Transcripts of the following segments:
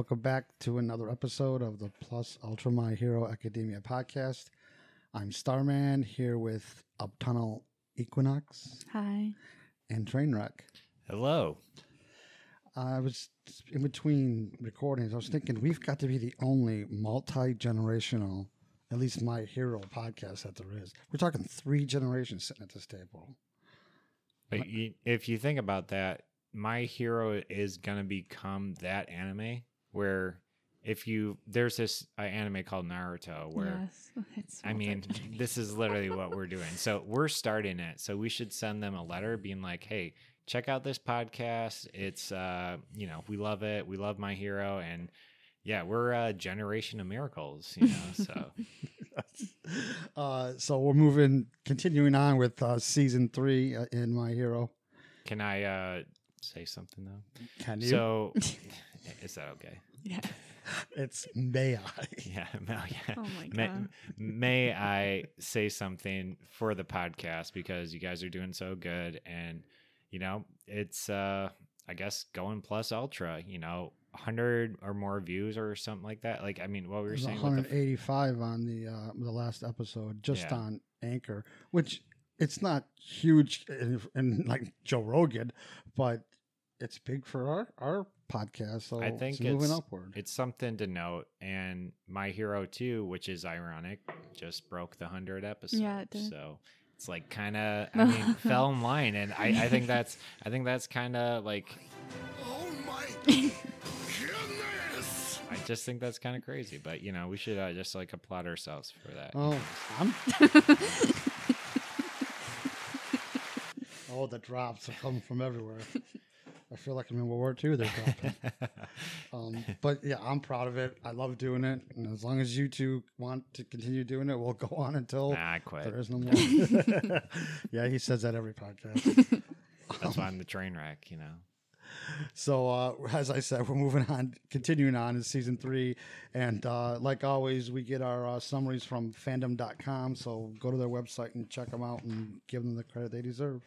welcome back to another episode of the Plus Ultra My Hero Academia podcast. I'm Starman here with Autumnal Equinox Hi. and Trainwreck. Hello. I was in between recordings. I was thinking we've got to be the only multi generational, at least my hero podcast that there is. We're talking three generations sitting at this table. But you, if you think about that, my hero is gonna become that anime where if you there's this uh, anime called Naruto where yes. It's I mean multi-generational. this is literally what we're doing. So we're starting it. So we should send them a letter being like, "Hey, check out this podcast. It's uh, you know, we love it. We love my hero and yeah, we're a generation of miracles, you know. So uh, so we're moving, continuing on with uh, season three uh, in My Hero. can I uh say something though? Can you? So is that okay? yeah. it's may I? Yeah, Mel, yeah. Oh my May, god. may I say something for the podcast because you guys are doing so good and you know, it's uh I guess going plus ultra, you know, 100 or more views or something like that. Like I mean, what we were There's saying with the, 185 on the uh, the last episode, just Yeah. on Anchor, which it's not huge in, in like Joe Rogan, but it's big for our our podcast. So I think it's moving it's- upward. it's something to note and my hero too, which is ironic, just broke the 100 episode. Yeah, it did. So it's like kind of I mean, fell in line and I I think that's I think that's kind of like Oh my goodness! I just think that's kind of crazy, but you know, we should uh, just like applaud ourselves for that. oh, I'm. oh, the drops are coming from everywhere. I feel like I'm in World War II. They're dropping. Um, but yeah, I'm proud of it. I love doing it, and as long as you two want to continue doing it, we'll go on until Nah, I quit. there is no more. yeah, he says that every podcast. That's why I'm the train wreck, you know. So, uh, as I said, we're moving on, continuing on in season three. And uh, like always, we get our uh, summaries from fandom.com. So, go to their website and check them out and give them the credit they deserve.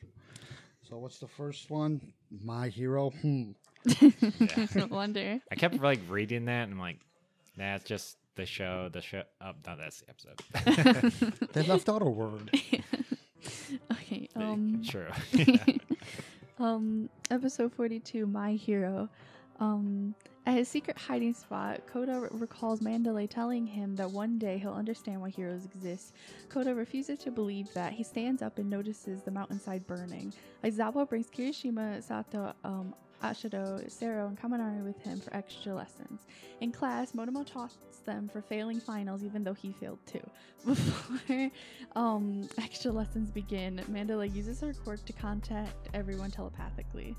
So, what's the first one? My Hero. Hmm. no wonder. I kept like reading that and I'm like, nah, it's just the show, the show. Oh, no, that's the episode. They left out a word. Okay. Um. True. Um. Episode forty-two. My hero. Um. At his secret hiding spot, Kota recalls Mandalay telling him that one day he'll understand why heroes exist. Kota refuses to believe that. He stands up and notices the mountainside burning. Aizawa brings Kirishima, Sato, um, Ashido, Sero, and Kaminari with him for extra lessons. In class, Monoma taunts them for failing finals even though he failed too. Before um, extra lessons begin, Mandalay uses her quirk to contact everyone telepathically.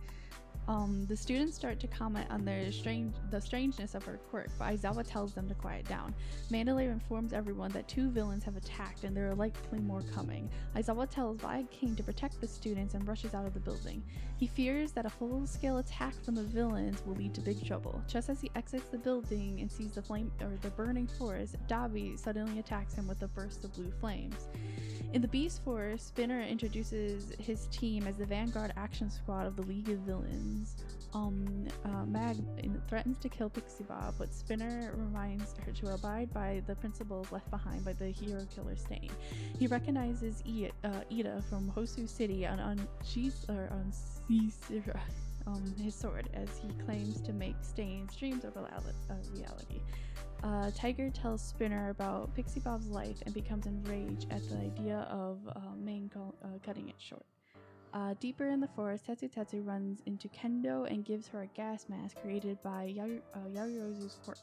Um, the students start to comment on their strange, the strangeness of her quirk, but Aizawa tells them to quiet down. Mandalay informs everyone that two villains have attacked and there are likely more coming. Aizawa tells Vlad King to protect the students and rushes out of the building. He fears that a full-scale attack from the villains will lead to big trouble. Just as he exits the building and sees the flame or the burning forest, Dabi suddenly attacks him with a burst of blue flames. In the Beast Force, Spinner introduces his team as the Vanguard Action Squad of the League of Villains. Um, uh, Mag threatens to kill Pixie Bob, but Spinner reminds her to abide by the principles left behind by the hero killer Stain. He recognizes I- uh, Ida from Hosu City on Shis- or on um, his sword as he claims to make Stain's dreams a a reality. Uh, Tiger tells Spinner about Pixie Bob's life and becomes enraged at the idea of uh, uh, cutting it short. Uh, deeper in the forest, Tetsu Tetsu runs into Kendo and gives her a gas mask created by Yaru- uh, quirk.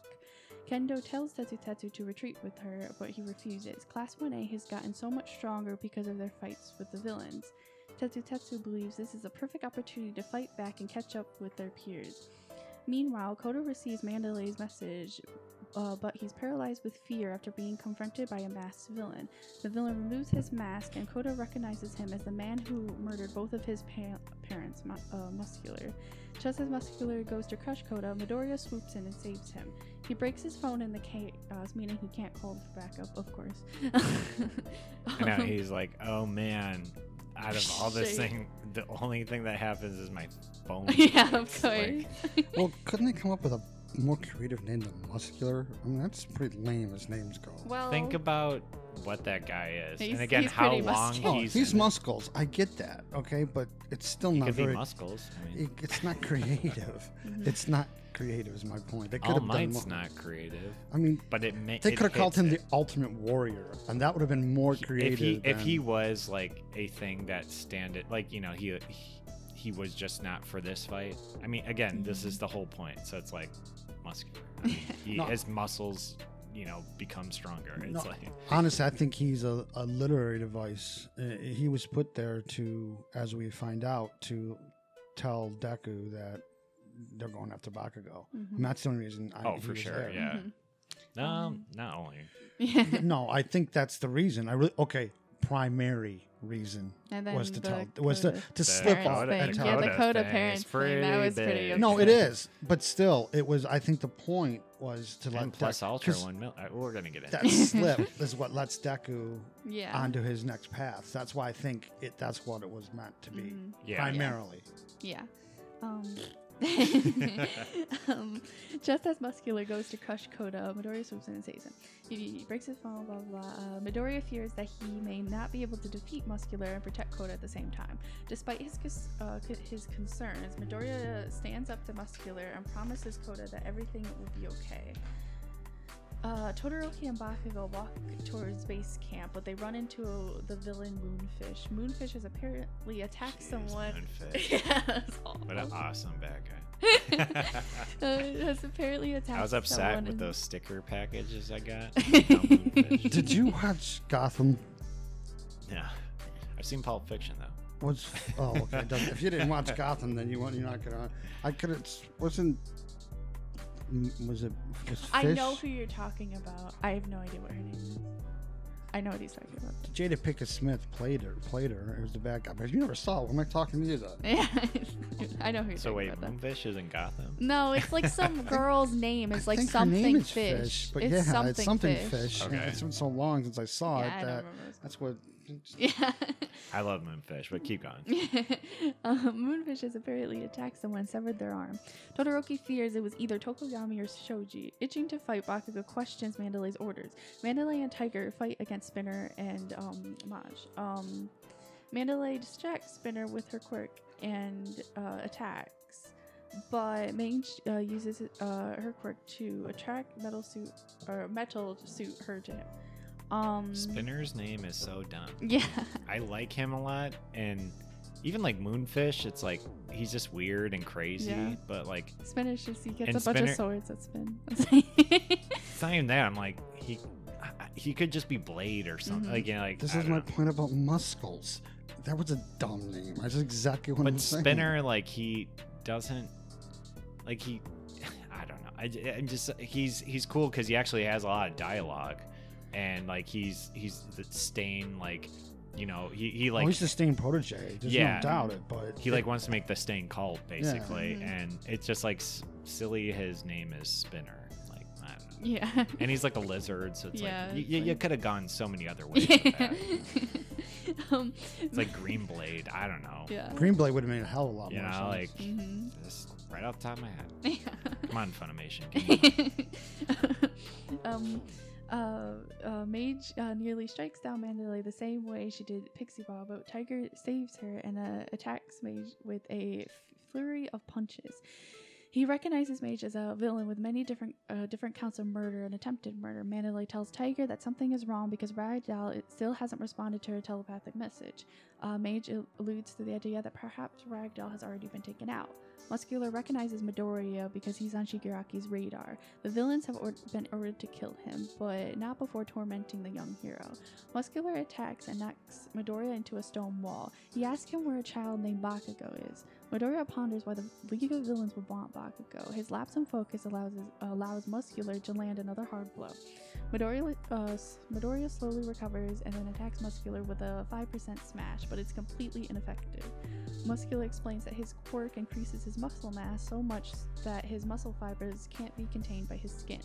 Kendo tells Tetsu Tetsu to retreat with her, but he refuses. Class 1A has gotten so much stronger because of their fights with the villains. Tetsu Tetsu believes this is a perfect opportunity to fight back and catch up with their peers. Meanwhile, Kota receives Mandalay's message, uh, but he's paralyzed with fear after being confronted by a masked villain. The villain removes his mask, and Kota recognizes him as the man who murdered both of his pa- parents, Mu- uh, Muscular. Just as Muscular goes to crush Kota, Midoriya swoops in and saves him. He breaks his phone in the chaos, meaning he can't call for backup, of course. And now Um, he's like, oh man, out of all this Shit. thing, the only thing that happens is my phone. yeah, of course. Like, well, couldn't they come up with a more creative name than Muscular? I mean, that's pretty lame as names go. Well, Think about what that guy is, He's- and again, he's how pretty long muscular. Oh, he's. he's in it. muscles. I get that. Okay, but it's still He not could be very. muscles. I mean, it- it's not creative. It's not creative. Is my point. They could All have done Might's more. not creative, I mean, but it may. they it could have called hits him the. Ultimate Warrior, and that would have been more creative. if he if than- he was like a thing that stand it like you know he he, he was just not for this fight. I mean, again, this is the whole point. So it's like muscular. I mean, he, No. His muscles, you know, become stronger. It's No. like Honestly, I think he's a, a literary device. Uh, he was put there to, as we find out, to tell Deku that they're going after Bakugo. Mhm. And that's the only reason. I, Oh, for sure, there. yeah. Mhm. no, Um, not only. No, I think that's the reason. I really okay. Primary reason And then was to the tell was to, to slip parents up and tell. Yeah, the Kota Kota parents thing, that was pretty big. no, it is, but still, it was. I think the point was to let And plus Deku- Ultra 'cause one mil. uh, We're gonna get into That slip is what lets Deku Yeah. onto his next path. That's why I think it. That's what it was meant to be, Mhm. Yeah. primarily. Yeah. Um, um, just as Muscular goes to crush Kota, Midoriya swoops in and saves him. He breaks his phone, blah, blah, blah. Uh, Midoriya fears that he may not be able to defeat Muscular and protect Kota at the same time. Despite his, uh, his concerns, Midoriya stands up to Muscular and promises Kota that everything will be okay. Uh, Todoroki and Bakugo walk towards base camp, but they run into the villain Moonfish. Moonfish has apparently attacked Jeez, someone. Moonfish. yeah, that's awful. What an awesome bad guy. uh, has apparently attacked. I was upset someone with in- those sticker packages I got. Did you watch Gotham? Yeah. I've seen Pulp Fiction though. Was oh okay. if you didn't watch Gotham, then you want you're not gonna. I could have wasn't. M- Was it? Was I know who you're talking about. I have no idea what her name is. I know what he's talking about. Jada Pinkett Smith played her. Played her. It was the bad guy. But you never saw. it. What am I talking to you about? Yeah, I know who you're So talking wait, about. though. Moonfish is in Gotham? No, it's like some girl's name. It's I like think her something name is fish. but it's yeah, something it's something fish. fish. Okay. It's been so long since I saw Yeah, it I don't that remember. that's what. Yeah. I love Moonfish, but keep going. um, Moonfish has apparently attacked someone and severed their arm. Todoroki fears it was either Tokoyami or Shoji. Itching to fight, Bakugo questions Mandalay's orders. Mandalay and Tiger fight against Spinner and um, Maj. Um, Mandalay distracts Spinner with her quirk and uh, attacks. But Magne uh, uses uh, her quirk to attract metal suit or metal suit her to him. Um, Spinner's name is so dumb. Yeah. I like him a lot, and even like Moonfish, it's like he's just weird and crazy, Yeah. but like Spinner just he gets And a bunch of swords that spin. it's not even that. I'm like he he could just be Blade or something. Mhm. Like you know, like This I is my know. point about muscles. That was a dumb name. That's exactly what I'm But saying. Spinner, like he doesn't, like he, I don't know. I, am just he's he's cool because he actually has a lot of dialogue, and like he's he's the stain like, you know he he like oh, he's the Stain protege. There's Yeah. no doubt it. But he like wants to make the stain cult basically, Mhm. and it's just like s- silly. His name is Spinner. Like I don't know. yeah. And he's like a lizard, so it's Yeah, like you, it's you, you could have gone so many other ways. with um, It's like Green Blade. I don't know. yeah. Green Blade would have made a hell of a lot You more know, sense. like hmm just right off the top of my head. Yeah. Come on, Funimation. give me um, uh, uh, Mage uh, nearly strikes down Mandalay the same way she did Pixie Bob, but Tiger saves her and uh, attacks Mage with a flurry of punches. He recognizes Mage as a villain with many different uh, different counts of murder and attempted murder. Mandalay tells Tiger that something is wrong because Ragdoll still hasn't responded to her telepathic message. Uh, Mage alludes to the idea that perhaps Ragdoll has already been taken out. Muscular recognizes Midoriya because he's on Shigaraki's radar. The villains have or- been ordered to kill him, but not before tormenting the young hero. Muscular attacks and knocks Midoriya into a stone wall. He asks him where a child named Bakugo is. Midoriya ponders why the League of Villains would want Bakugo. His lapse in focus allows allows Muscular to land another hard blow. Midoriya, uh, Midoriya slowly recovers and then attacks Muscular with a 5% smash, but it's completely ineffective. Muscular explains that his quirk increases his muscle mass so much that his muscle fibers can't be contained by his skin.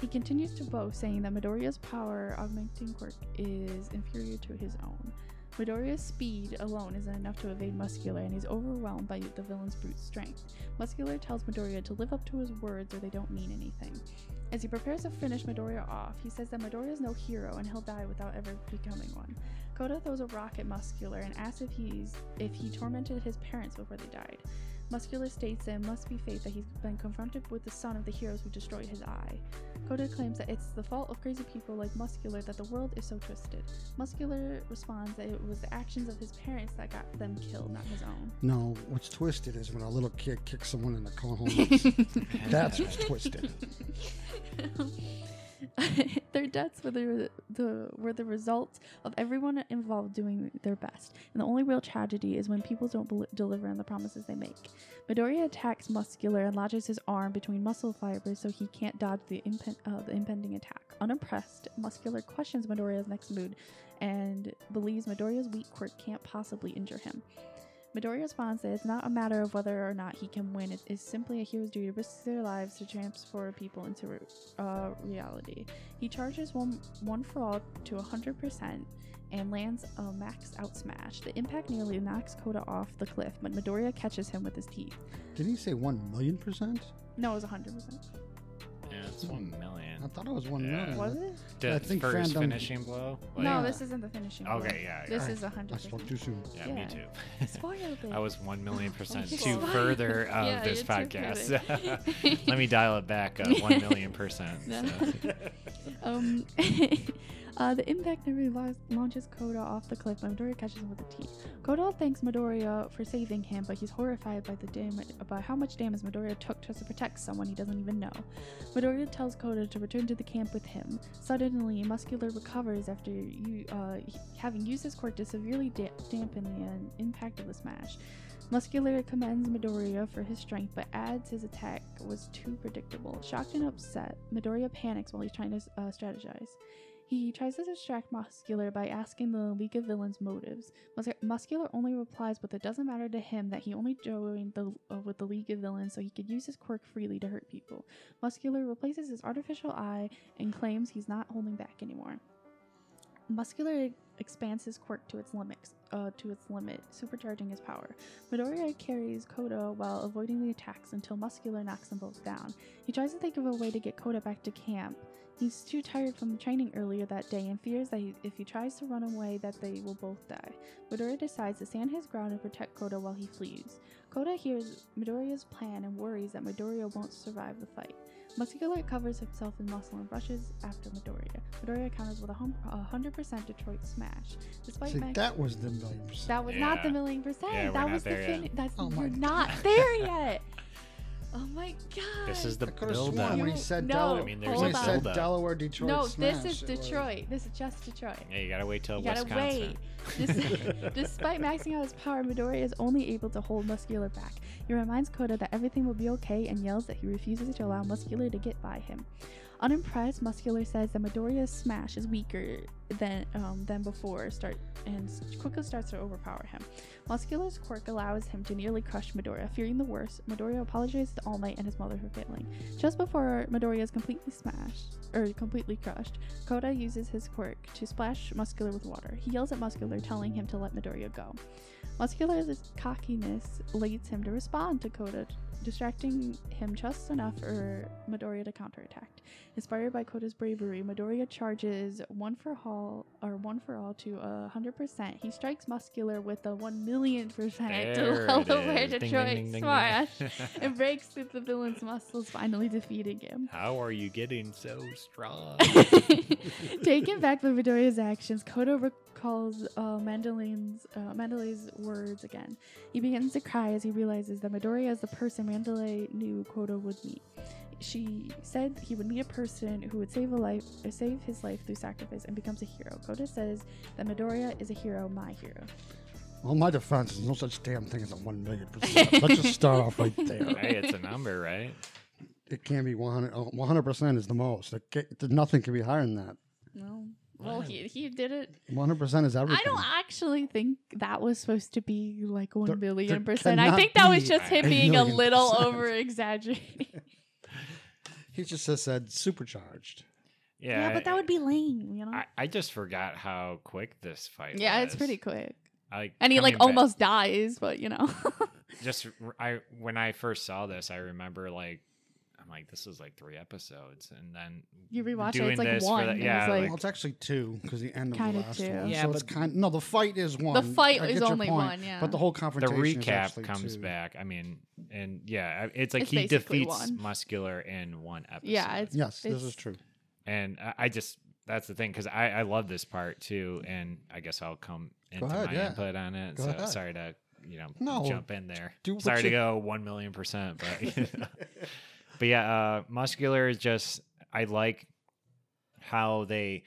He continues to boast, saying that Midoriya's power augmenting quirk is inferior to his own. Midoriya's speed alone isn't enough to evade Muscular, and he's overwhelmed by the villain's brute strength. Muscular tells Midoriya to live up to his words or they don't mean anything. As he prepares to finish Midoriya off, he says that Midoriya is no hero and he'll die without ever becoming one. Kota throws a rock at Muscular and asks if he's if he tormented his parents before they died. Muscular states that it must be fate that he's been confronted with the son of the heroes who destroyed his eye. Kota claims that it's the fault of crazy people like Muscular that the world is so twisted. Muscular responds that it was the actions of his parents that got them killed, not his own. No, what's twisted is when a little kid kicks someone in the cojones. That's what's twisted. their deaths were the, the were the result of everyone involved doing their best, and the only real tragedy is when people don't bel deliver on the promises they make. Midoriya attacks Muscular and lodges his arm between muscle fibers so he can't dodge the, impen- uh, the impending attack. Unimpressed, Muscular questions Midoriya's next mood and believes Midoriya's weak quirk can't possibly injure him. Midoriya responds that it's not a matter of whether or not he can win. It is simply a hero's duty to risk their lives to transfer people into uh, reality. He charges one, one for all to 100% and lands a max out smash. The impact nearly knocks Kota off the cliff, but Midoriya catches him with his teeth. Didn't he say one million percent? No, it was 100%. Yeah, it's one million. I thought it was one Yeah. million. Was it? The I think first fandom- finishing blow. no, this isn't the finishing. blow. Okay, yeah, This yeah. is 100. I spoke too soon. Yeah, Yeah. me too. Spoiled it. I was one million percent you're too so- further of Yeah, this you're too podcast. Let me dial it back uh, one million percent. No. so. um, uh, the impact nearly launches Kota off the cliff, but Midoriya catches him with the teeth. Kota thanks Midoriya for saving him, but he's horrified by the damage, by how much damage Midoriya took just to protect someone he doesn't even know. Midoriya tells Kota to return to the camp with him. Suddenly, Muscular recovers after you, uh, having used his quirk to severely da- dampen the uh, impact of the smash. Muscular commends Midoriya for his strength, but adds his attack was too predictable. Shocked and upset, Midoriya panics while he's trying to uh, strategize. He tries to distract Muscular by asking the League of Villains' motives. Mus- Muscular only replies, but it doesn't matter to him that he only joined the, uh, with the League of Villains so he could use his quirk freely to hurt people. Muscular replaces his artificial eye and claims he's not holding back anymore. Muscular expands his quirk to its limits, uh, to its limit, supercharging his power. Midoriya carries Kota while avoiding the attacks until Muscular knocks them both down. He tries to think of a way to get Kota back to camp. He's too tired from the training earlier that day and fears that he, if he tries to run away that they will both die. Midoriya decides to stand his ground and protect Kota while he flees. Kota hears Midoriya's plan and worries that Midoriya won't survive the fight. Muscular covers himself in muscle and rushes after Midoriya. Midoriya counters with a 100% Detroit smash. Despite See, Max- that was the million percent. that was not the million percent. Yeah, we're that not was the there fin- yet. That's Oh we're my not God. there yet. Oh my god. This is the I could build up. when he said no, Delaware. I mean, there's when hold he said. Delaware, Detroit. no, this is Detroit. This is just Detroit. Yeah, you gotta wait till You gotta Wisconsin. wait. Despite maxing out his power, Midoriya is only able to hold Muscular back. He reminds Kota that everything will be okay and yells that he refuses to allow Muscular to get by him. Unimpressed, Muscular says that Midoriya's smash is weaker than um, than before, start and quickly starts to overpower him. Muscular's quirk allows him to nearly crush Midoriya. Fearing the worst, Midoriya apologizes to All Might and his mother for failing. Just before Midoriya is completely smashed or completely crushed, Kota uses his quirk to splash Muscular with water. He yells at Muscular, telling him to let Midoriya go. Muscular's cockiness leads him to respond to Kota, distracting him just enough for Midoriya to counterattack. Inspired by Kota's bravery, Midoriya charges one for all or one for all to a hundred percent. He strikes Muscular with a one million percent to Delaware is. Ding, ding, Detroit smash and breaks through the villain's muscles, finally defeating him. How are you getting so strong? Taken back by Midoriya's actions, Kota recalls uh, Mandalin's uh, Mandalay's words again. He begins to cry as he realizes that Midoriya is the person Mandalay knew Kota would meet. She said he would meet a person who would save a life, uh, save his life through sacrifice, and becomes a hero. Kota says that Midoriya is a hero, my hero. Well, my defense is no such damn thing as a one million percent. Let's just start off right there. hey, it's a number, right? It can be one hundred. One hundred percent is the most. It ca- nothing can be higher than that. No. Well, he, he did it. One hundred percent is everything. I don't actually think that was supposed to be like one There- billion there percent. I cannot think that was be just him a being a million little percent. over exaggerating. He just has said supercharged. Yeah, Yeah, but that would be lame, you know. I, I just forgot how quick this fight. yeah, it's was. pretty quick. I, And he like coming back- almost dies, but you know. just r- I when I first saw this, I remember like I'm like this is like three episodes, and then You rewatch it, doing it's like one. For It the, was yeah, like- Well, it's actually two because the end of Kinda the last two. one. Yeah, so it's but- kind. No, the fight is one. The fight I is only point, one, yeah. But the whole the confrontation is recap actually comes two. back. I mean, and yeah, it's like It's he defeats one. Muscular in one episode. yeah, it's Yes, this is true. and I, I just that's the thing because I I love this part too, and I guess I'll come into ahead, my yeah. input on it. Go so ahead. sorry to you know No, jump in there. do what sorry to go one million percent, but but yeah, uh, muscular is just I like how they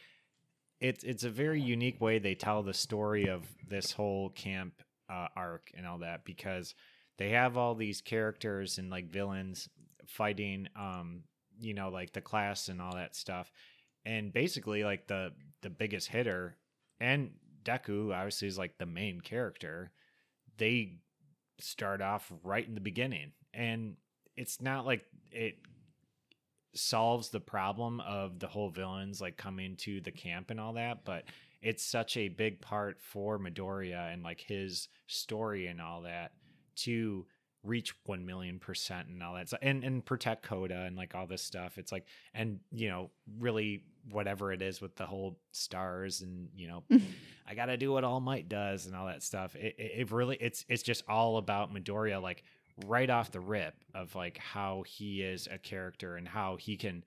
it's it's a very unique way they tell the story of this whole camp uh, arc and all that because they have all these characters and like villains fighting um you know like the class and all that stuff. And basically like the the biggest hitter and Deku obviously is like the main character. They start off right in the beginning and it's not like it solves the problem of the whole villains like coming to the camp and all that but it's such a big part for Midoriya and like his story and all that to reach 1 million percent and all that stuff and, and protect Kota and like all this stuff it's like and you know really whatever it is with the whole stars and you know mm-hmm. I got to do what All Might does and all that stuff. It, it, it really it's it's just all about Midoriya like right off the rip of like how he is a character and how he can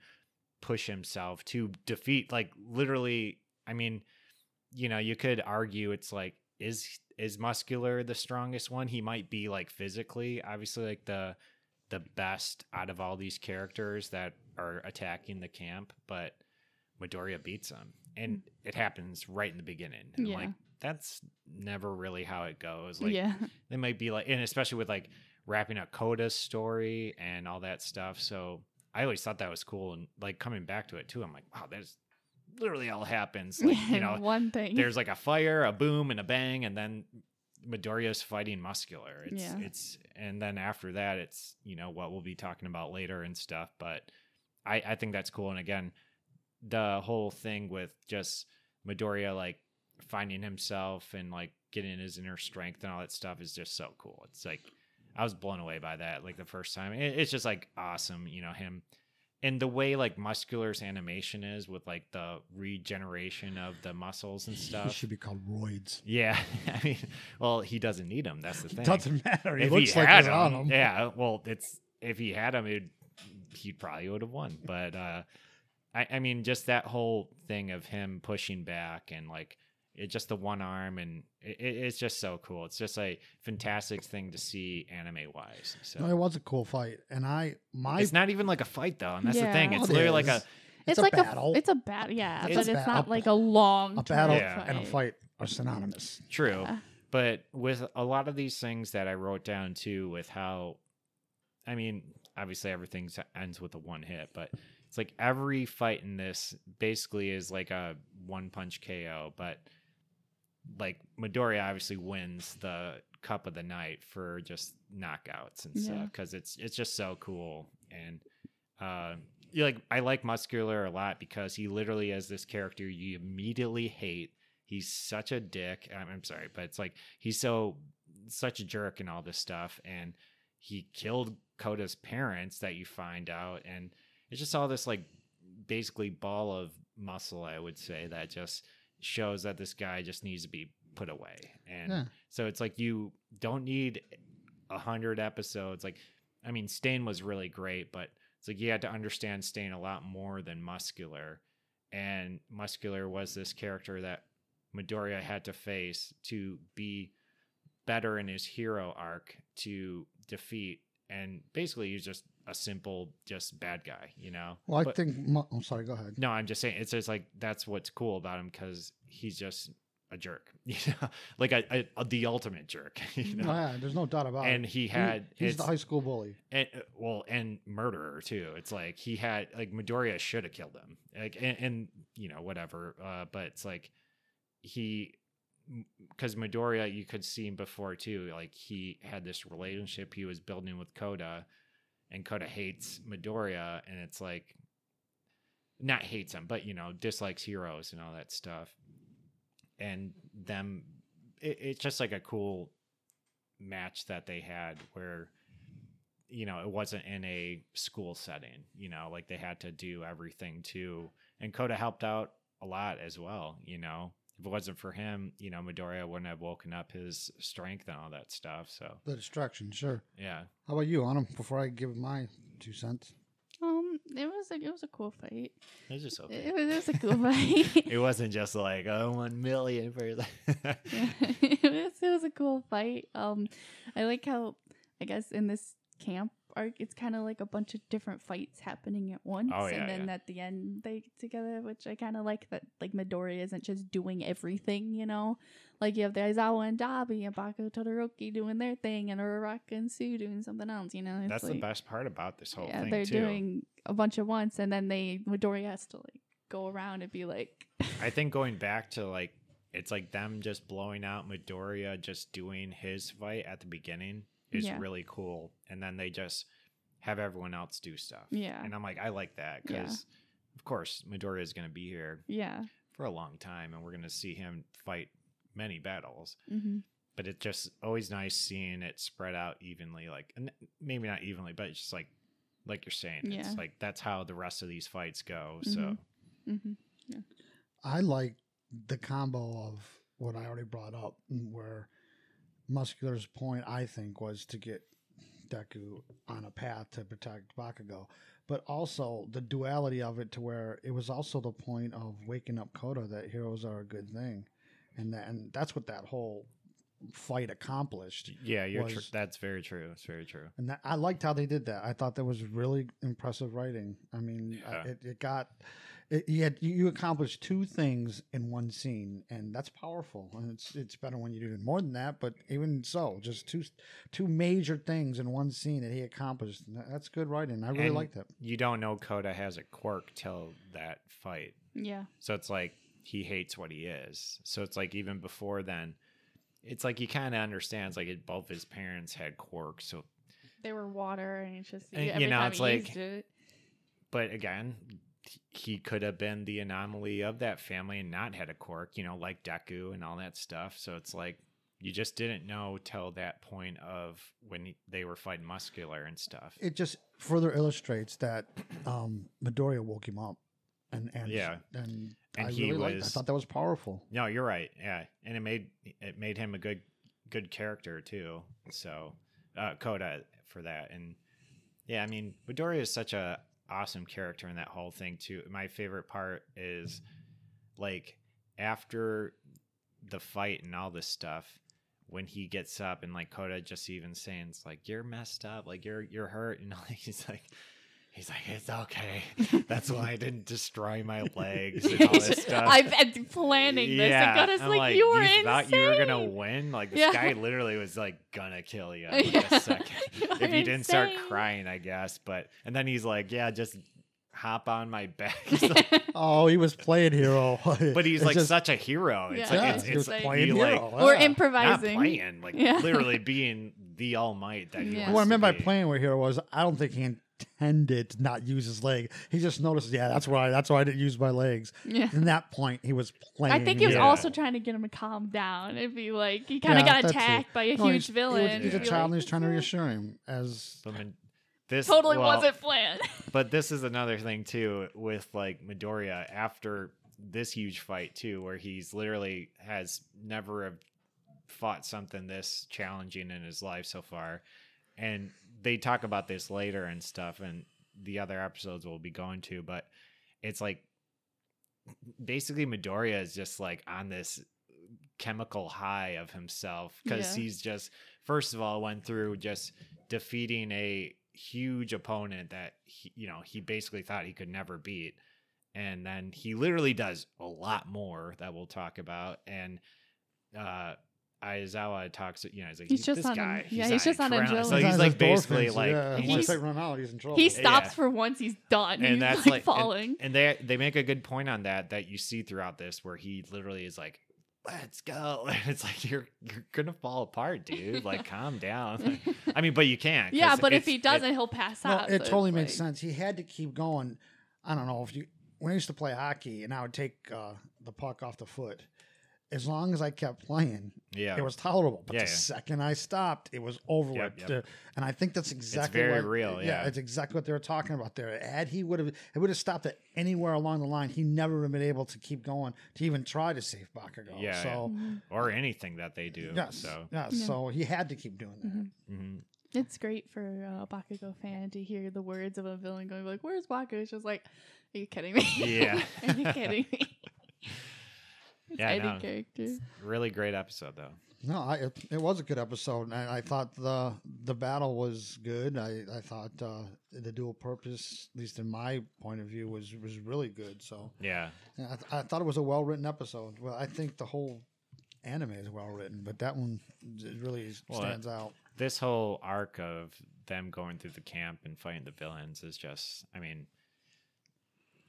push himself to defeat like literally I mean you know you could argue it's like is is muscular the strongest one he might be like physically obviously like the the best out of all these characters that are attacking the camp but Midoriya beats him and mm. it happens right in the beginning and Yeah. like that's never really how it goes like yeah. they might be like and especially with like wrapping up Kota's story and all that stuff. So I always thought that was cool and like coming back to it too. I'm like, wow, that's literally all happens. Like, you know, one thing. there's like a fire, a boom, and a bang, and then Midoriya's fighting muscular. It's Yeah. it's and then after that it's, you know, what we'll be talking about later and stuff. But I, I think that's cool. And again, the whole thing with just Midoriya like finding himself and like getting his inner strength and all that stuff is just so cool. It's like I was blown away by that like the first time. It, it's just like awesome, you know, him and the way like muscular's animation is with like the regeneration of the muscles and He stuff. should be called roids. Yeah, I mean, well, he doesn't need them. That's the thing. Doesn't matter. He if looks he like he's on them, yeah. Well, it's if he had them, it he probably would have won. But uh, I, I mean, just that whole thing of him pushing back and like it just the one arm and it, it- it's just so cool. It's just a fantastic thing to see anime wise. So No, it was a cool fight, and I my it's not even like a fight though, and that's the thing. It's It literally like a it's, a like battle. a it's a battle, yeah, It's but it's ba- not a- like a long a battle Yeah. and a fight are synonymous. True. Yeah. But with a lot of these things that I wrote down too, with how, I mean, obviously everything ends with a one hit, but it's like every fight in this basically is like a one punch KO. But like Midoriya obviously wins the cup of the night for just knockouts and Yeah. stuff because it's it's just so cool and uh you like I like muscular a lot because he literally has this character you immediately hate he's such a dick. I'm, I'm sorry, but it's like he's so such a jerk and all this stuff, and he killed Kota's parents that you find out, and it's just all this like basically ball of muscle, I would say, that just shows that this guy just needs to be put away, and Yeah. so it's like you don't need a hundred episodes. Like, I mean, Stain was really great, but it's like you had to understand Stain a lot more than Muscular. And Muscular was this character that Midoriya had to face to be better in his hero arc to defeat. And basically, he's just a simple, just bad guy, you know? Well, I But- think. I'm sorry. Go ahead. no, I'm just saying it's just like that's what's cool about him because he's just a jerk, you know, like a, a, the ultimate jerk, you know. Yeah, there's no doubt about and it. And He- had he's the high school bully. and uh, well and murderer too it's like he had like midoriya should have killed him like and, and you know whatever uh but it's like he because midoriya you could see him before too like he had this relationship he was building with kota and kota hates midoriya and it's like not hates him, but you know, dislikes heroes and all that stuff. And them, it, it's just like a cool match that they had where, you know, it wasn't in a school setting, you know, like they had to do everything too. And Kota helped out a lot as well, you know. If it wasn't for him, you know, Midoriya wouldn't have woken up his strength and all that stuff. So, The distraction, sure. yeah. How about you, Anna? Before I give my two cents. Um, it was a, it was a cool fight. It was just okay. It was, it was a cool fight. It wasn't just like, oh, one million for that. Yeah, it was it was a cool fight. Um, I like how I guess in this camp arc, it's kind of like a bunch of different fights happening at once, Oh, yeah, and then yeah. at the end they get together, which I kind of like that. Like Midori isn't just doing everything, you know. Like you have the Aizawa and Dabi and Baku Todoroki doing their thing, and Uraraka and Tsu doing something else. You know, It's That's the best part about this whole yeah, thing they're too. doing a bunch at once, and then they Midori has to like go around and be like, I think going back to like it's like them just blowing out Midoriya just doing his fight at the beginning is Yeah. really cool, and then they just have everyone else do stuff. yeah, And I'm like, I like that Yeah. because, of course, Midoriya is going to be here yeah, for a long time, and we're going to see him fight many battles. hmm But it's just always nice seeing it spread out evenly, like and maybe not evenly, but it's just like like you're saying, Yeah. it's like that's how the rest of these fights go. So Mhm. hmm I like the combo of what I already brought up, where Muscular's point, I think, was to get Deku on a path to protect Bakugo, but also the duality of it to where it was also the point of waking up Kota that heroes are a good thing, and that, and that's what that whole fight accomplished. yeah, you're tr- that's very true. It's very true. And that, I liked how they did that. I thought that was really impressive writing. I mean, I- it, it got it, you, had, you you accomplished two things in one scene, and that's powerful. And it's it's better when you do more than that. But even so, just two two major things in one scene that he accomplished. That's good writing. I really And liked that. You don't know Kota has a quirk till that fight. yeah. So it's like he hates what he is. So it's like even before then, it's like he kind of understands like it, both his parents had quirks. So, They were water, and it's just And, you know, time it's he like- used it. but again, he could have been the anomaly of that family and not had a quirk, you know, like Deku and all that stuff. So it's like you just didn't know till that point of when he, they were fighting muscular and stuff. It just further illustrates that um, Midoriya woke him up, and and Yeah. and, And I he really liked. I thought that was powerful. No, you're right. Yeah, and it made it made him a good good character too. So, uh, Kota for that, and yeah, I mean, Midoriya is such a awesome character in that whole thing too. My favorite part is like after the fight and all this stuff when he gets up and like Kota just even saying it's like you're messed up, like you're you're hurt, and all he's like. He's like, it's okay. That's why I didn't destroy my legs and all this stuff. I've been planning this. and Goda's I'm like, you were you insane. thought you were gonna win. Like this Yeah. guy literally was like gonna kill you in like Yeah. a second You if were you didn't start crying, I guess. But and then he's like, yeah, just hop on my back. He's like- Oh, he was playing hero, but he's It's like just- such a hero. It's Yeah. like it's, he it's was like- playing hero. like or yeah. not improvising. playing, like Yeah. literally being the all might that he Yeah. wants What I meant by playing with hero was I don't think he intended to not use his leg. He just noticed, yeah, that's why that's why I didn't use my legs. Yeah. In that point, he was playing. I think he was Yeah. also trying to get him to calm down. It'd be like he kind of Yeah, got that's it. attacked by a No, huge he's, he was- villain. he's a child, like, and he's trying to reassure him. As But man, this Totally well, wasn't planned. But this is another thing too with like Midoriya after this huge fight too, where he's literally has never fought something this challenging in his life so far, and they talk about this later and stuff, and the other episodes we'll be going to, but it's like basically Midoriya is just like on this chemical high of himself because Yeah. he's just first of all went through just defeating a huge opponent that he, you know he basically thought he could never beat and then he literally does a lot more that we'll talk about and uh Aizawa talks you know he's like He's just this on a- guy yeah, he's just on adrenaline." so adrenaline. he's like basically like yeah, he's- once they run out, he's in trouble. He stops Yeah. for once. He's done. and he's that's like, like falling. And, they they make a good point on that that you see throughout this where he literally is like let's go and it's like you're you're gonna fall apart dude like calm down i mean but you can't. yeah, but if he doesn't, he'll pass well, out. it so totally makes like- sense. He had to keep going. I don't know if you when I used to play hockey and I would take uh, the puck off the foot, as long as I kept playing, Yeah. it was tolerable. But Yeah, the yeah. second I stopped, it was over Yep, with. yep. Uh, And I think that's exactly very what, real, yeah. it's exactly what they were talking about there. Had he would have, it would have stopped at anywhere along the line. He never would have been able to keep going to even try to save Bakugo. Yeah, So or anything that they do. yes, So yes. Yeah. So he had to keep doing that. Mhm. mhm. It's great for a Bakugo fan to hear the words of a villain going like, "Where's Bakugo?" It's just like, "Are you kidding me? Yeah. Are you kidding me?" It's Yeah, I any know. character. really great episode though. No, I, it, it was a good episode. and I, I thought the the battle was good. I, I thought uh, the dual purpose, at least in my point of view, was was really good. So Yeah. yeah, I, th- I thought it was a well written episode. Well, I think the whole anime is well written, but that one it really Well, stands out. This whole arc of them going through the camp and fighting the villains is just, I mean,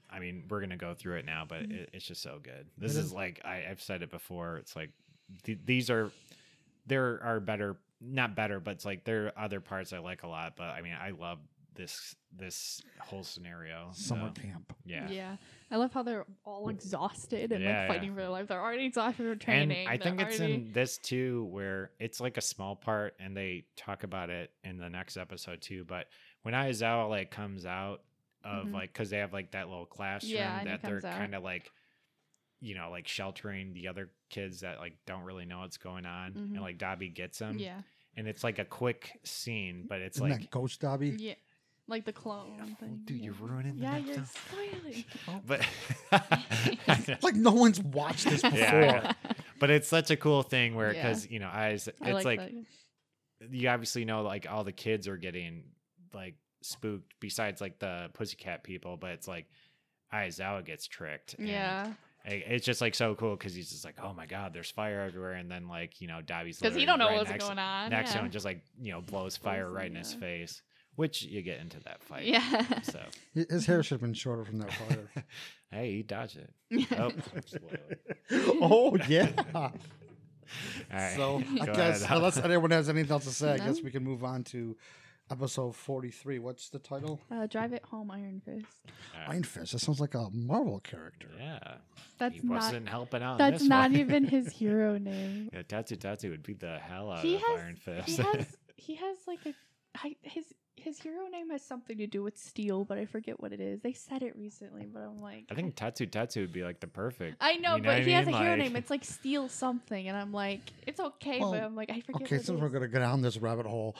I mean, we're gonna go through it now, but mm. it, it's just so good. This It is is. like I, I've said it before. It's like th- these are there are better, not better, but it's like there are other parts I like a lot. But I mean, I love this this whole scenario. Summer so, camp. yeah. Yeah. I love how they're all exhausted and Yeah, yeah. like fighting for their life. They're already exhausted from training. And training. I think it's already- in this too, where it's like a small part, and they talk about it in the next episode too. But when Aizawa like comes out of Mhm. like, because they have like that little classroom Yeah, that they're kind of like, you know, like sheltering the other kids that like don't really know what's going on, Mhm. and like Dabi gets them, yeah, and it's like a quick scene, but it's Isn't like, that Ghost Dabi? yeah, like the clone thing. dude, yeah. you're ruining the Yeah, you're one. spoiling. but like no one's watched this before. Yeah, but it's such a cool thing where Yeah. because you know eyes it's I like, like you obviously know like all the kids are getting like spooked besides like the pussycat people but it's like Aizawa gets tricked and Yeah, it's just like so cool because he's just like oh my god there's fire everywhere and then like you know Dabi's because he don't know right what's next, going on. next to yeah. him just like you know blows fire right in his yeah. face which you get into that fight yeah. so His hair should have been shorter from that fire. hey he dodged it oh oh yeah. all right So I guess ahead. unless anyone has anything else to say, I guess we can move on to episode forty-three. What's the title? Uh, drive it home, Iron Fist. All right. Iron Fist. That sounds like a Marvel character. yeah That's he not. wasn't helping out That's this not one. even his hero name. Yeah, Tatsu Tatsu would beat the hell out He of has- Iron He Fist. has. He has like a. I, his his hero name has something to do with steel, but I forget what it is. They said it recently, but I'm like. I think Tatsu Tatsu would be like the perfect. I know, you know but what I he has a hero Like- name. It's like Steel something, and I'm like, it's okay, Well, but I'm like, I forget. Okay, what since it we're gonna go down this rabbit hole,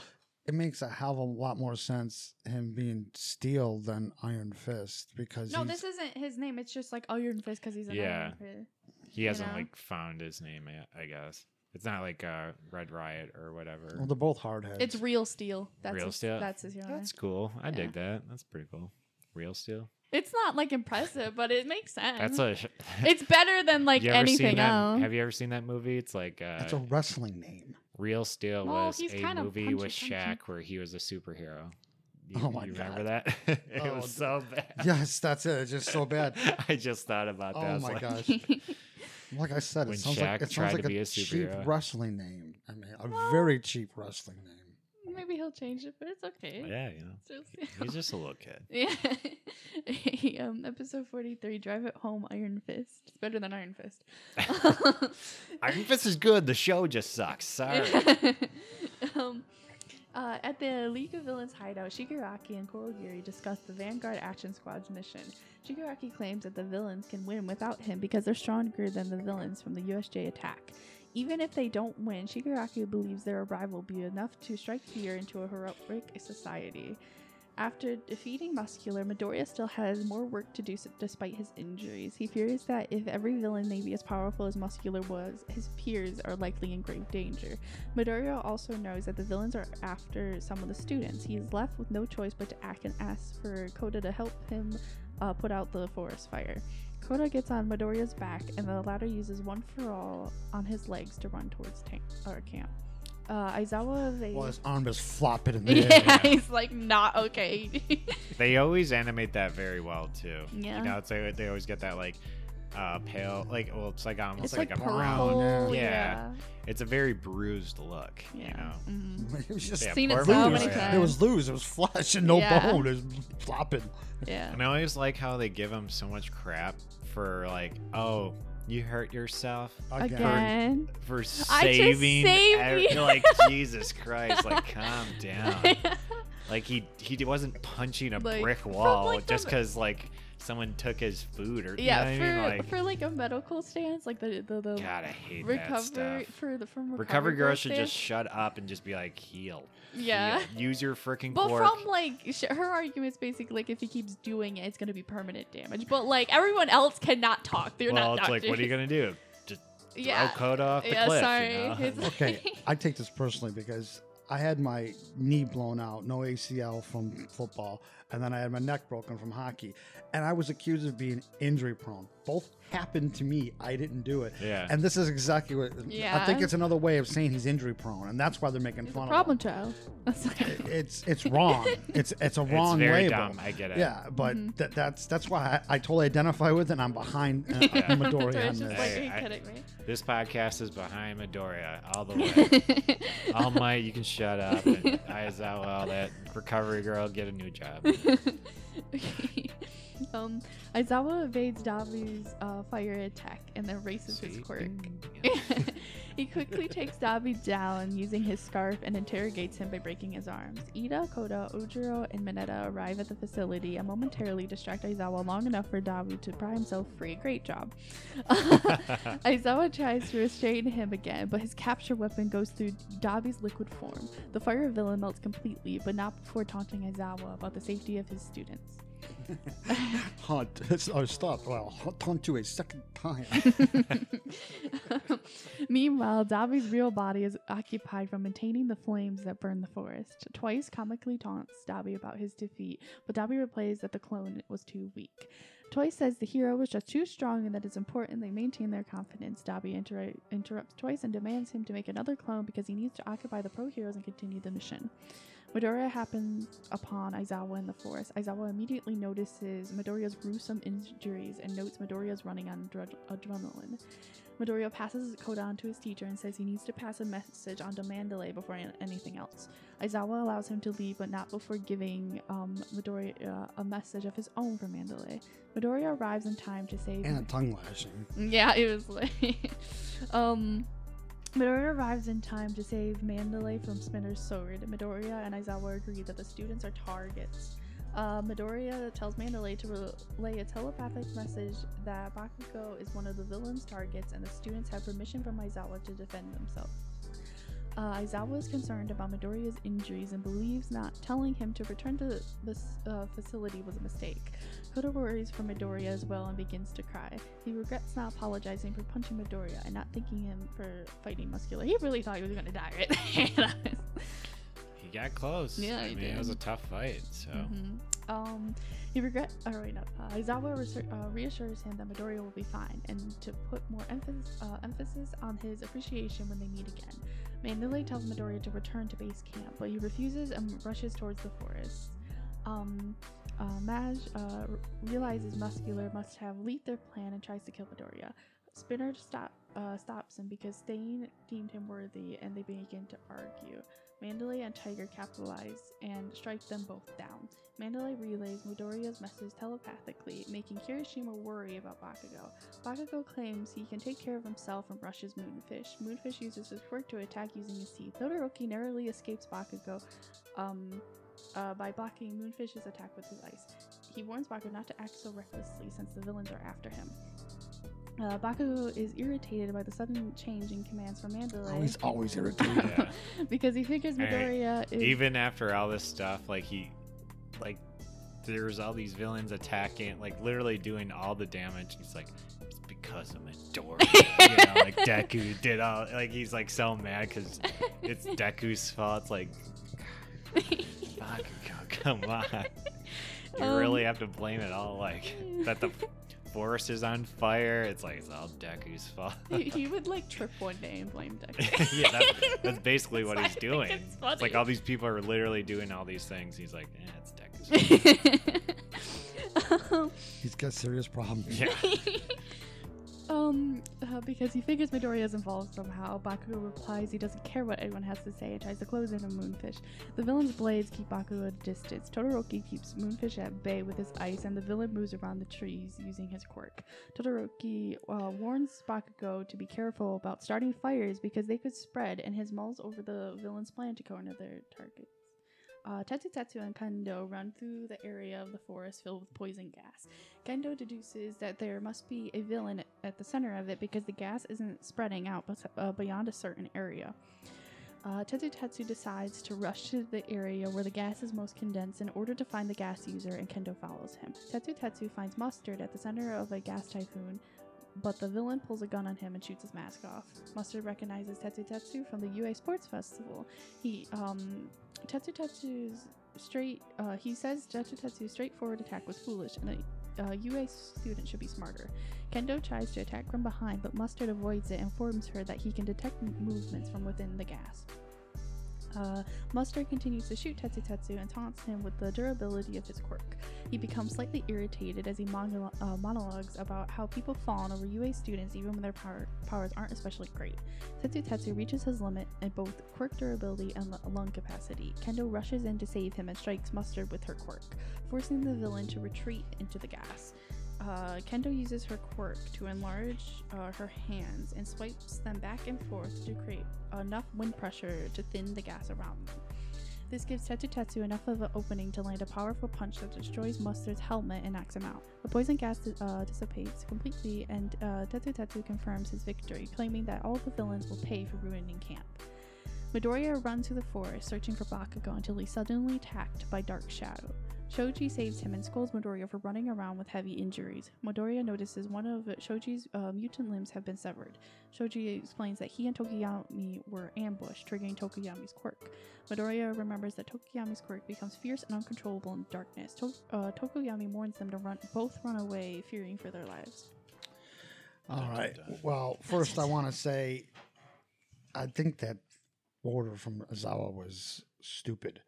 it makes a hell of a lot more sense him being Steel than Iron Fist because No, this isn't his name. It's just like Iron Fist because he's an Yeah. Iron Fist. He hasn't know? like found his name yet. I guess it's not like uh, Red Riot or whatever. well, they're both hardheads. It's real Steel. That's Real his, Steel? That's his hero name. That's cool. I dig that. That's pretty cool. Real steel. It's not like impressive, but it makes sense. That's a. It's better than like you ever seen anything else. Have you ever seen that movie? It's like uh, It's a wrestling name. Real Steel Well, was a kinda movie with punchy, punchy. Shaq where he was a superhero. You, Oh my you God. remember that? it Oh, was so bad. Yes, that's it. It's just so bad. I just thought about oh, that. Oh my like, gosh! Like I said, it When sounds like it sounds like a a cheap wrestling name. I mean, a Well- very cheap wrestling name. Maybe he'll change it, but it's okay. Yeah, you know. Just- He's just a little kid. Yeah. um, episode 43, Drive It Home, Iron Fist. It's better than Iron Fist. Iron Fist is good. The show just sucks. Sorry. um, uh, at the League of Villains hideout, Shigaraki and Kurogiri discuss the Vanguard Action Squad's mission. Shigaraki claims that the villains can win without him because they're stronger than the villains from the USJ attack. Even if they don't win, Shigaraki believes their arrival will be enough to strike fear into a heroic society. After defeating Muscular, Midoriya still has more work to do despite his injuries. He fears that if every villain may be as powerful as Muscular was, his peers are likely in grave danger. Midoriya also knows that the villains are after some of the students. He is left with no choice but to act and ask for Kota to help him uh, put out the forest fire. Kota gets on Midoriya's back, and the latter uses one for all on his legs to run towards tank or camp. Uh, Aizawa, they Well, his arm is flopping in the air. yeah, he's like not okay. They always animate that very well too. Yeah. You know, it's like they always get that like uh, pale, like well, it's like almost It's like, like, a brown, purple. brown. yeah. Yeah. It's a very bruised look. Yeah. You know. Mhm. it was just Yeah, Seen it so many loose. times. It was loose. It was flesh and no Yeah. bone. It was flopping. Yeah. And I always like how they give him so much crap for like, oh, you hurt yourself Again. for I just saving. saved ev- you. like Jesus Christ, like calm down. Like he he wasn't punching a Like, brick from, wall like, just because like someone took his food or yeah, you for know what I mean? Like, for like a medical stance, like the the, the God, I hate that recovery stuff. for the from recovery, Recovery girl should stance. just shut up and just be like, heal. Yeah. Heal. Use your freaking But quirk. from like sh- her argument is basically like if he keeps doing it, it's gonna be permanent damage. But like everyone else cannot talk. They're well, not it's like, what are you gonna do? Just Yeah. throw Kota off the Yeah, cliff. sorry. You know? Okay, I take this personally because I had my knee blown out, no ACL from football, and then I had my neck broken from hockey, and I was accused of being injury prone. Both happened to me. I didn't do it. Yeah. And this is exactly what yeah. I think it's another way of saying he's injury prone, and that's why they're making He's a fun problem of child. That's like, him. It's it's wrong. it's it's a wrong it's very label. dumb. I get it. Yeah, but Mm-hmm. that, that's that's why I, I totally identify with it. and I'm behind uh, Yeah. Midori so on this. like, Hey, are you I- kidding me? This podcast is behind Midoriya all the way. all might, you can shut up. And Aizawa, all that recovery girl, get a new job. Okay. um, Aizawa evades Dabi's uh, fire attack and then races his quirk. Ding. he quickly takes Dabi down using his scarf and interrogates him by breaking his arms. Iida, Koda, Ojiro, and Mineta arrive at the facility and momentarily distract Aizawa long enough for Dabi to pry himself free. Great job. Aizawa tries to restrain him again, but his capture weapon goes through Dabi's liquid form. The fire villain melts completely, but not before taunting Aizawa about the safety of his students. Hunt. Oh, stop. Well, hunt you a second time. Meanwhile, Dabi's real body is occupied from maintaining the flames that burn the forest. Twice comically taunts Dabi about his defeat, but Dabi replies that the clone was too weak. Twice says the hero was just too strong and that it's important they maintain their confidence. Dabi inter- interrupts Twice and demands him to make another clone because he needs to occupy the pro heroes and continue the mission. Midoriya happens upon Aizawa in the forest. Aizawa immediately notices Midoriya's gruesome injuries and notes Midoriya's running on adre- adrenaline. Midoriya passes the code on to his teacher and says he needs to pass a message on to Mandalay before an- anything else. Aizawa allows him to leave, but not before giving um, Midoriya a message of his own for Mandalay. Midoriya arrives in time to save. and a tongue lashing. Yeah, it was like. um, Midoriya arrives in time to save Mandalay from Spinner's sword. Midoriya and Aizawa agree that the students are targets. Uh, Midoriya tells Mandalay to relay a telepathic message that Bakugo is one of the villain's targets and the students have permission from Aizawa to defend themselves. Uh, Aizawa is concerned about Midoriya's injuries and believes not telling him to return to this uh, facility was a mistake. Kota worries for Midoriya as well and begins to cry. He regrets not apologizing for punching Midoriya and not thanking him for fighting Muscular. He really thought he was gonna die right there. he got close. Yeah, I he mean, it was a tough fight. So Mhm. Um, he regret. Oh wait, no. Uh, Aizawa reasser- uh, reassures him that Midoriya will be fine, and to put more emphasis uh, emphasis on his appreciation when they meet again. Mandalay tells Midoriya to return to base camp, but he refuses and rushes towards the forest. Um, uh, Maj uh, realizes Muscular must have leaked their plan and tries to kill Midoriya. Spinner stop, uh, stops him because Stain deemed him worthy, and they begin to argue. Mandalay and Tiger capitalize and strike them both down. Mandalay relays Midoriya's message telepathically, making Kirishima worry about Bakugo. Bakugo claims he can take care of himself and rushes Moonfish. Moonfish uses his quirk to attack using his teeth. Todoroki narrowly escapes Bakugo um, uh, by blocking Moonfish's attack with his ice. He warns Bakugo not to act so recklessly since the villains are after him. Uh, Bakugo is irritated by the sudden change in commands from Mandalay. Oh, he's always irritated. yeah. because he figures Alright. Midoriya is even after all this stuff, like he, like there's all these villains attacking, like literally doing all the damage. He's like, it's because of Midoriya. you know, like Deku did all. Like he's like so mad because it's Deku's fault. It's like, Bakugo, come on. You Um, really have to blame it all, like that the forest is on fire. It's like it's all Deku's fault. he, he would like trip one day and blame Deku. yeah, that, that's basically what he's why I think doing. it's It's, like all these people are literally doing all these things. He's like, eh, it's Deku's fault. Um, He's got serious problems. yeah. Um, uh, because he figures Midoriya is involved somehow, Bakugo replies he doesn't care what anyone has to say and tries to close in on Moonfish. The villain's blades keep Bakugo at a distance. Todoroki keeps Moonfish at bay with his ice, and the villain moves around the trees using his quirk. Todoroki uh, warns Bakugo to be careful about starting fires because they could spread, and his mulls over the villain's plan to corner their targets. Uh, Tetsu Tetsu and Kendo run through the area of the forest filled with poison gas. Kendo deduces that there must be a villain at the center of it because the gas isn't spreading out uh, beyond a certain area. Uh, Tetsu Tetsu decides to rush to the area where the gas is most condensed in order to find the gas user, and Kendo follows him. Tetsu Tetsu finds Mustard at the center of a gas typhoon, but the villain pulls a gun on him and shoots his mask off. Mustard recognizes Tetsu Tetsu from the UA Sports Festival. He, um, Tetsu Tetsu's straight, uh, he says Tetsu Tetsu's straightforward attack was foolish and a uh, UA student should be smarter. Kendo tries to attack from behind, but Mustard avoids it and informs her that he can detect movements from within the gas. Uh, Mustard continues to shoot Tetsu Tetsu and taunts him with the durability of his quirk. He becomes slightly irritated as he mono- uh, monologues about how people fawn over UA students even when their power- powers aren't especially great. Tetsu Tetsu reaches his limit in both quirk durability and l- lung capacity. Kendo rushes in to save him and strikes Mustard with her quirk, forcing the villain to retreat into the gas. Uh, Kendo uses her quirk to enlarge uh, her hands and swipes them back and forth to create enough wind pressure to thin the gas around them. This gives Tetsu Tetsu enough of an opening to land a powerful punch that destroys Mustard's helmet and knocks him out. The poison gas uh, dissipates completely, and uh, Tetsu Tetsu confirms his victory, claiming that all the villains will pay for ruining camp. Midoriya runs through the forest searching for Bakugo until he's suddenly attacked by Dark Shadow. Shoji saves him and scolds Midoriya for running around with heavy injuries. Midoriya notices one of Shoji's uh, mutant limbs have been severed. Shoji explains that he and Tokoyami were ambushed, triggering Tokoyami's quirk. Midoriya remembers that Tokoyami's quirk becomes fierce and uncontrollable in darkness. To- uh, Tokoyami warns them to run, both run away, fearing for their lives. All right. Well, first I want to say, I think that order from Aizawa was stupid.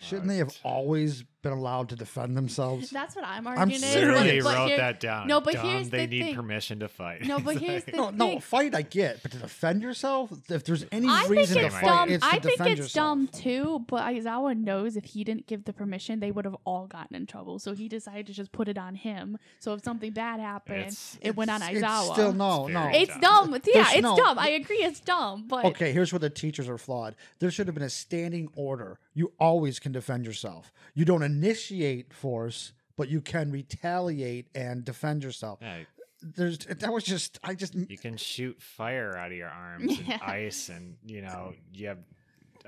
Shouldn't they have always been allowed to defend themselves? That's what I'm arguing. serious. is, but- Literally but wrote here- that down. No, but Dumb, here's they the need thing. permission to fight. No, but It's here's the No, no, fight I get, but to defend yourself, if there's any I think reason to fight, dumb. it's to I think it's yourself. dumb too. But Aizawa knows if he didn't give the permission, they would have all gotten in trouble. So he decided to just put it on him. So if something bad happened, It's- it went on It's Aizawa. still no, It's no. It's dumb. dumb. Yeah, it's no- dumb. I agree. It's dumb. But Okay, here's where the teachers are flawed. There should have been a standing order. You always can defend yourself. You don't initiate force, but you can retaliate and defend yourself. Yeah, There's that was just I just you can shoot fire out of your arms Yeah. and ice, and you know you have,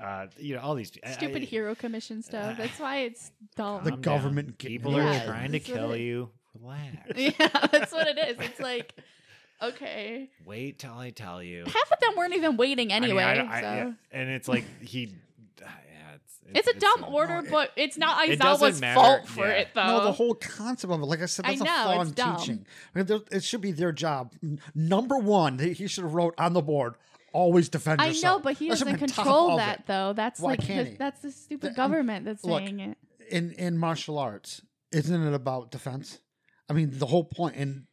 uh, you know all these stupid I- hero commission stuff. That's why it's dumb. The government down. getting People Yeah, are trying to kill it- you. Relax. yeah, that's what it is. It's like, okay, Wait till I tell you. half of them weren't even waiting I mean, anyway. I don't- I- so. yeah, and it's like he. Yeah, it's, It's a dumb order, no, it- but it's not It Aizawa's doesn't matter, fault for yeah. it, though. no the whole concept of it. Like I said, I that's a know, flaw it's in dumb. teaching. I mean, it should be their job. Number one, he, he should have wrote on the board. Always defend I know, but he That doesn't have been top control that it. though. That's Why like can't the, he? that's the stupid The- um, government that's look, saying it. in in martial arts. Isn't it about defense? I mean, the whole point in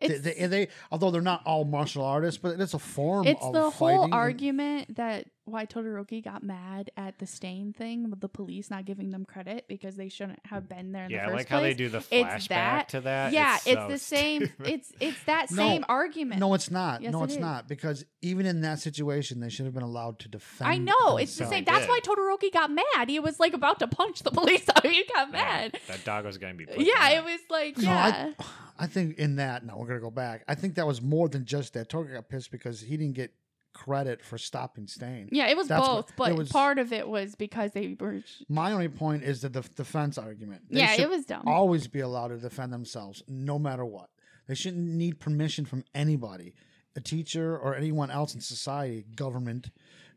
they, they, they although they're not all martial artists, but it's a form it's of the fighting. whole and- argument that why Todoroki got mad at the stain thing with the police not giving them credit because they shouldn't have been there in Yeah, the I first like how they place. do the It's flashback that- to that. yeah, it's, so the same. stupid. It's it's that No, same argument. No, it's not. Yes, no, it's is. not because even in that situation, they should have been allowed to defend. I know it's the themselves. same. They That's why did. Todoroki got mad. He was like about to punch the police. out. he got Yeah, mad. that dog was gonna be. Yeah, down. it was like No, yeah. I, I think in that. No, we're gonna go back. I think that was more than just that. Toga got pissed because he didn't get credit for stopping Stain. Yeah, it was That's what- both, but it was- part of it was because they were. My only point is the def- defense argument. They yeah, it was dumb. always be allowed to defend themselves, no matter what. They shouldn't need permission from anybody, a teacher or anyone else in society, government,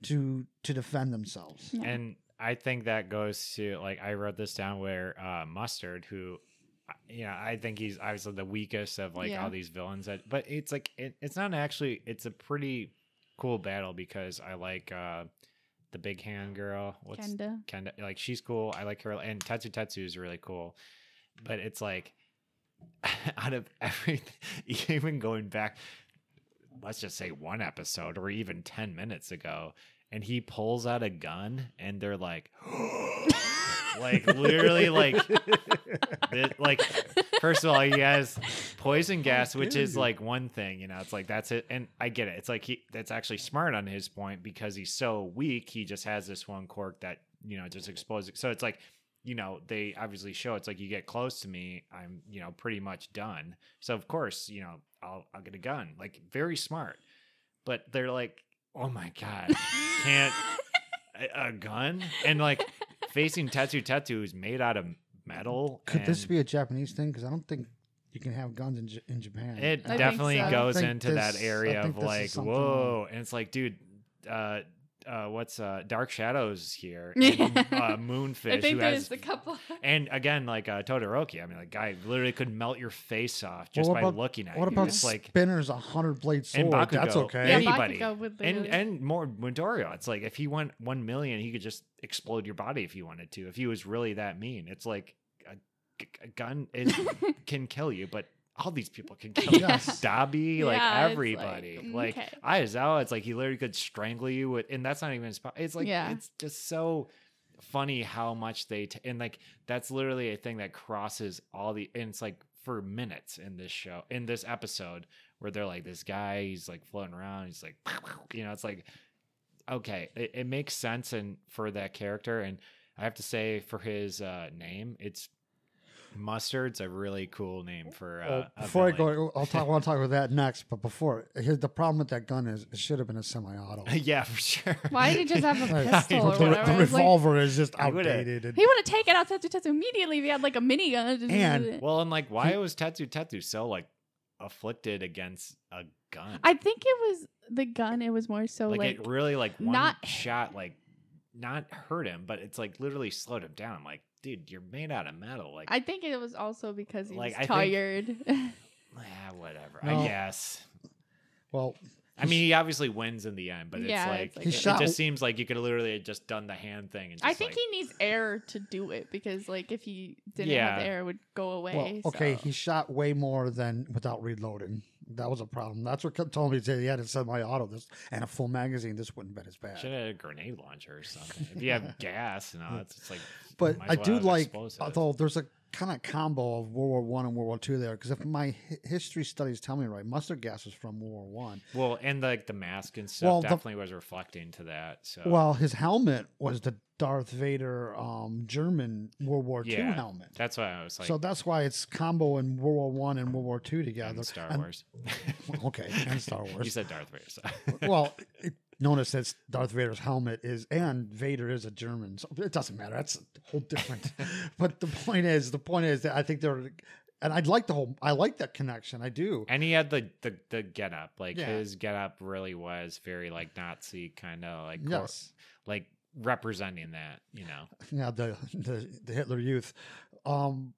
to to defend themselves. Yeah. And I think that goes to like I wrote this down where uh, Mustard, who, uh, you know, I think he's obviously the weakest of like Yeah. all these villains. That, but it's like it, it's not actually. It's a pretty cool battle because I like uh the big hand girl. What's Kenda. Kenda? Like she's cool. I like her, and Tetsu Tetsu is really cool. But it's like out of everything, even going back, let's just say one episode or even 10 minutes ago, and he pulls out a gun and they're like, like literally like it- like first of all he has oh, poison gas which is like one thing you know? It's like that's it and i get it. It's like he that's actually smart on his point because he's so weak he just has this one quirk that you know just explodes so it's like you know they obviously show it's like you get close to me i'm you know pretty much done. So of course you know i'll i'll get a gun. Like very smart. But they're like oh my god can't a, a gun? And like facing Tetsu Tetsu is made out of metal Could this be a Japanese thing? Because I don't think you can have guns in, J- in Japan. it I definitely so. Goes into that this- I area of this is like whoa and it's like dude uh uh what's uh dark shadows here and, uh moonfish I think who there's has a couple. and again like uh todoroki i mean like guy literally could melt your face off just what by about- looking at it. what you about it's like Spinner's a hundred blade sword? And Bakugo. That's okay. Yeah, Anybody. Bakugo and literally- and more Midoriya. It's like if he went one million, he could just explode your body if he wanted to. If he was really that mean, it's like a, a gun is, can kill you, but all these people can kill you. Yes. Dabi, like Yeah, like, everybody, like, okay. Aizawa. It's like he literally could strangle you with, and that's not even his. power. It's like Yeah. it's just so funny how much they t- and like that's literally a thing that crosses all the and it's like for minutes in this show in this episode where they're like this guy he's like floating around he's like you know it's like okay it, it makes sense and for that character and i have to say for his uh name it's mustard's a really cool name for uh, Well, before I go, I'll talk. I want to talk about that next. But before, here's the problem with that gun is it should have been a semi-auto. yeah for sure Why did he just have a Like, pistol or the, the It's like- revolver is just outdated. and- he would have taken out Tetsu Tetsu immediately if he had like a minigun. And- well and like why was Tetsu Tetsu so like afflicted against a gun I think it was the gun. It was more so like, like, it really like one not- shot like not hurt him but it's like literally slowed him down like dude you're made out of metal like I think it was also because he Like, was I think- tired. ah, whatever No. i guess well, i mean he obviously wins in the end but Yeah, it's like, it's like He it, shot- it just seems like you could literally have just done the hand thing and just I think like, he needs air to do it because like if he didn't Yeah. have air, it would go away. well, okay. so- He shot way more than without reloading. That was a problem. That's what kept telling me he had a semi-auto this and a full magazine. This wouldn't have been as bad. should have had a grenade launcher or something if you have gas and all it's just like But I well do like, although there's a kind of combo of World War One and World War Two there, because if my hi- history studies tell me right, mustard gas was from World War One. well and like the mask and stuff Well, the- definitely was reflecting to that so Well, his helmet was the Darth Vader um, German World War Two Yeah, helmet. that's why i was like so that's why it's combo in World War One and World War Two together. and star And- wars okay, and Star Wars. you said darth vader so. well, it, notice that Darth Vader's helmet is, and Vader is a German. So it doesn't matter. That's a whole different. but the point is, the point is that I think they're, and I'd like the whole. I like that connection. I do. And he had the the, the get up. Like Yeah. his get up really was very like Nazi kind of like cor- Yes. like representing that, you know. Yeah, the the, the Hitler Youth. Um,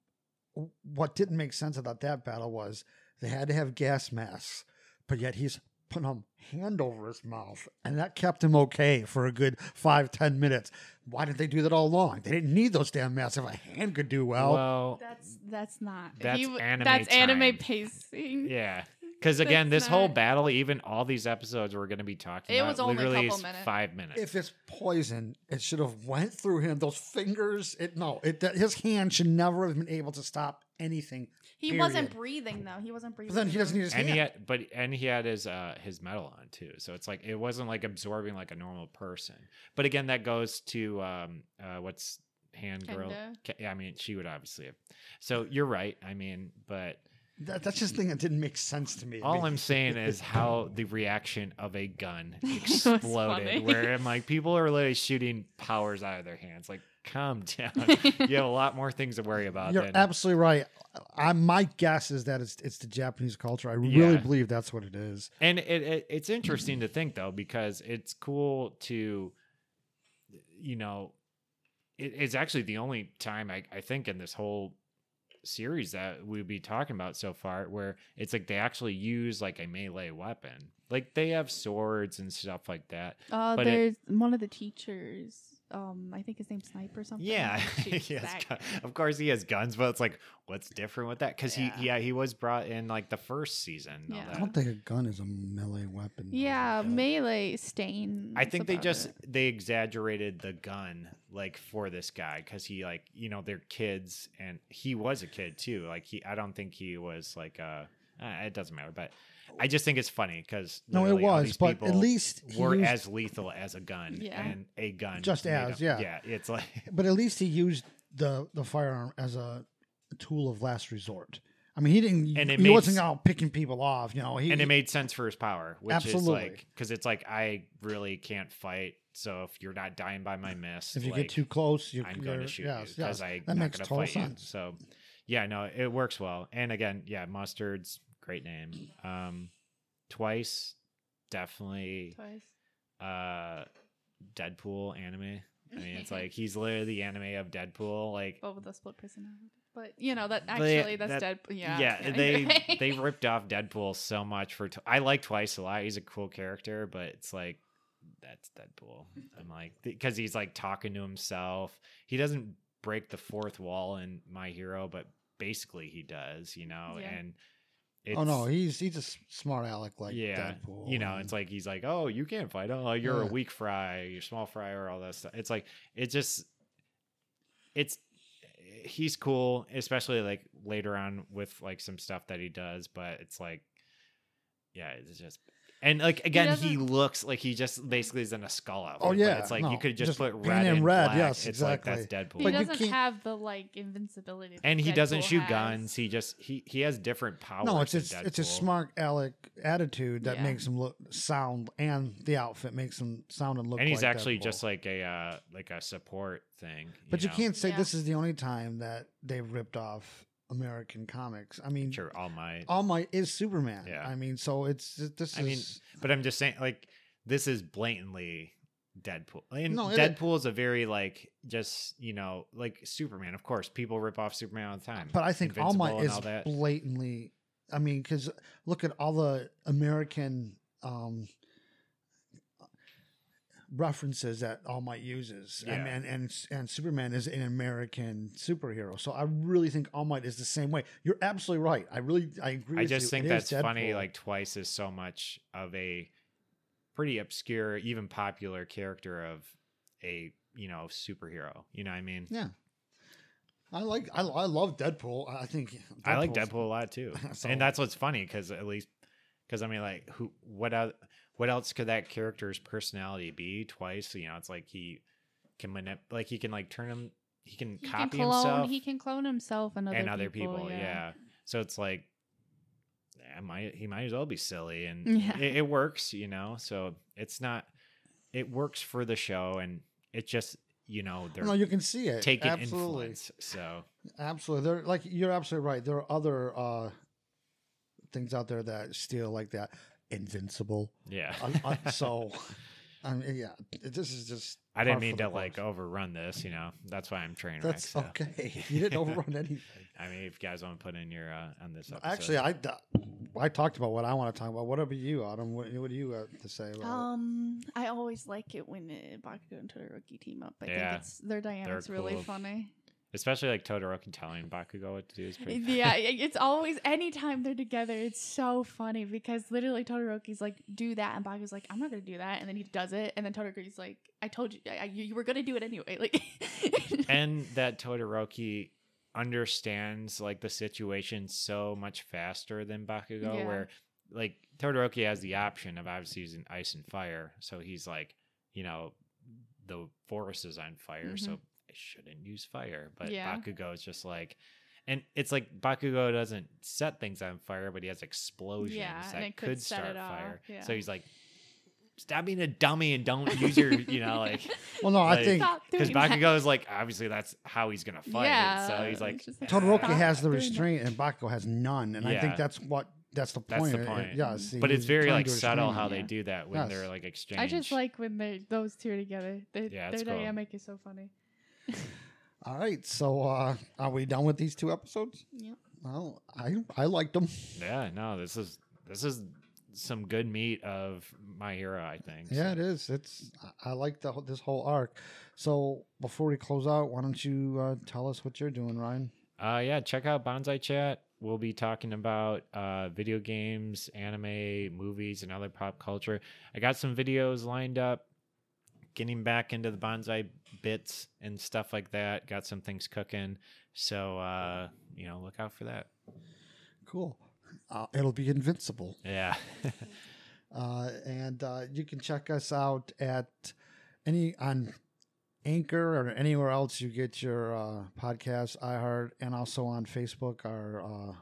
what didn't make sense about that battle was they had to have gas masks, but yet he's putting a hand over his mouth, and that kept him okay for a good five ten minutes. Why did they do that all along? They didn't need those damn masks if a hand could do well. Well, that's that's not. That's he anime That's time. anime pacing. yeah. Because again, That's this whole battle, even all these episodes we're going to be talking It about, was only a literally couple minutes. five minutes. if it's poison, it should have went through him. Those fingers, it no, it that his hand should never have been able to stop anything. He Period. wasn't breathing though. He wasn't breathing. But then he doesn't need his and hand. he had, but and he had his uh his metal on too, so it's like it wasn't like absorbing like a normal person. But again, that goes to um uh what's hand girl? Kenda. Ke- Yeah, I mean she would obviously have. So you're right. I mean, but That, that's just thing that didn't make sense to me. All I'm saying is how the reaction of a gun exploded. where I'm like, people are literally shooting powers out of their hands. Like, calm down. you have a lot more things to worry about. You're than, absolutely right. I, my guess is that it's it's the Japanese culture. I really Yeah. believe that's what it is. and it, it it's interesting to think though because it's cool to, you know, it, it's actually the only time I, I think in this whole series that we'd be talking about so far where it's like they actually use like a melee weapon. Like they have swords and stuff like that. Oh, But it- there's one of the teachers. Um, I think his name's Snipe or something. Yeah, Shoots he has that gun- of course he has guns, but it's like, what's different with that? Because Yeah. he, yeah, he was brought in like the first season. Yeah. I don't think a gun is a melee weapon. Yeah, Yeah. melee stain. I think they just it. they exaggerated the gun like for this guy because he like you know they're kids and he was a kid too. Like he, I don't think he was like uh, uh it doesn't matter, but I just think it's funny because No, it was, but at least he were used- as lethal as a gun Yeah. and a gun Just as, of- yeah. yeah. It's like But at least he used the the firearm as a tool of last resort. I mean, he didn't. And it he made wasn't s- out picking people off. You know, he and it made sense for his power, which is Absolutely. like because it's like I really can't fight. So if you're not dying by my miss, if you like, get too close, you, I'm going to shoot yes, you because yes. I'm that not makes going to total fight sense. you. So, yeah, no, it works well. And again, yeah, mustard's great name. Um, twice, definitely. Twice. Uh, Deadpool anime. I mean, it's like he's literally the anime of Deadpool. Like, Oh, with a split personality. But you know that But yeah, actually that's that- dead. Yeah. yeah, they right. they ripped off Deadpool so much for. Tw- I like Twice a lot. He's a cool character, but it's like that's Deadpool. I'm like because he's like talking to himself. He doesn't break the fourth wall in My Hero, but basically he does. You know, Yeah. and oh no, he's he's a smart aleck like yeah, Deadpool. you know, it's like he's like, oh, you can't fight. Oh, you're a weak fry. You're small fry, or all that stuff. It's like it just, it's he's cool, especially like later on with like some stuff that he does. But it's like, yeah, it's just. And like again, he, doesn't- looks like he just basically is in a skull outfit. Oh, but yeah, it's like no, you could just, just put red in and red, black. yes, it's like that's he Deadpool. But you doesn't can't- have the like invincibility. and he doesn't shoot has. guns. He just he he has different powers. no, it's than it's it's a smart aleck attitude that Yeah. makes him look sound, and the outfit makes him sound and look. Good. And he's like actually Deadpool. just like a uh like a support thing. But you can't say Yeah. this is the only time that they've ripped off American comics. I mean, Sure, All Might. All Might is Superman. Yeah. I mean, so it's this I mean, But I'm just saying, like, this is blatantly Deadpool. And No, Deadpool is a very like just you know like Superman. Of course, people rip off Superman all the time. But I think All Might Invincible is all blatantly. I mean, because look at all the American um, references that All Might uses. Yeah. mean, and and Superman is an American superhero. So I really think All Might is the same way. You're absolutely right. I really I agree. I with just you. think It that's funny. Like Twice is so much of a pretty obscure, even popular character of a you know superhero. You know what I mean? yeah. I like I, I love Deadpool. I think I like Deadpool a lot too, So- and that's what's funny because at least because I mean like who what else what else could that character's personality be? Twice, you know, it's like he can manip like he can like turn him he can He copy can clone. himself He can clone himself and other and other people. people, yeah. So it's like. yeah, might he might as well be silly, and Yeah. it, it works, you know. So it's not, it works for the show, and it just, you know, they're No, you can see it. taking absolutely. influence. So Absolutely. they're like you're absolutely right. There are other uh things out there that steal like that. Invincible. yeah, Uh, uh, so I mean yeah, this is just I didn't mean for the to like overrun this, you know. That's why I'm train wreck. That's So. okay. You didn't overrun anything. I mean, if you guys want to put in your uh, on this episode, Actually, I I talked about what I want to talk about. What about you, Autumn? What, what do you have to say about Um, I always like it when uh, Bakugo and Todoroki team up. I Yeah. think it's their dynamics really cool. funny. Especially like Todoroki telling Bakugo what to do is pretty. yeah, i- it's always anytime they're together, it's so funny because literally Todoroki's like, "Do that," and Bakugo's like, "I'm not gonna do that," and then he does it, and then Todoroki's like, "I told you, I, you, you were gonna do it anyway." Like, and that Todoroki understands like the situation so much faster than Bakugo, Yeah. where like Todoroki has the option of obviously using ice and fire, so he's like, you know, the forest is on fire, so mm-hmm. I shouldn't use fire. But. Yeah. Bakugo is just like, and it's like Bakugo doesn't set things on fire, but he has explosions Yeah, and that it could, could start it fire. yeah. So he's like. Stop being a dummy and don't use your, you know, like? Well, no, I think because. Bakugo is like obviously that's how he's gonna fight. Yeah, so he's like, it's like, Todoroki has the restraint and Bakugo has none, and I think that's what that's the That's point. the It- it- point. yes, but it's very trying like subtle restrain how him. they do that when Yes. they're like exchange. I just like when they those two are together. Their, Yeah, their it's cool. dynamic is so funny. All right, so uh, are we done with these two episodes? Yeah. Well, I I liked them. Yeah, no, this is this is some good meat of my hero. I think. Yeah, so. it is. It's I I like the this whole arc. So before we close out, why don't you uh, tell us what you're doing, Ryan? Uh, yeah, check out Bonsai Chat. We'll be talking about uh, video games, anime, movies, and other pop culture. I got some videos lined up, getting back into the bonsai bits and stuff like that. Got some things cooking. So, uh, you know, look out for that. Cool. Uh, it'll be invincible. Yeah. Uh, and uh, you can check us out at any on Anchor or anywhere else you get your uh, podcast, iHeart, and also on Facebook. Our uh,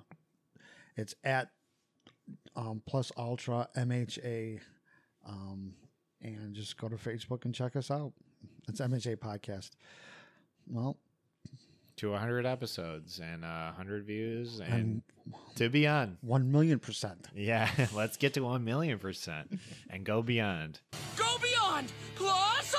it's at um, Plus Ultra MHA, um, and just go to Facebook and check us out. It's MHA Podcast. Well, to 100 episodes and uh, 100 views and, and to beyond. one million percent. Yeah, let's get to 1 million percent and go beyond. Go beyond! Plus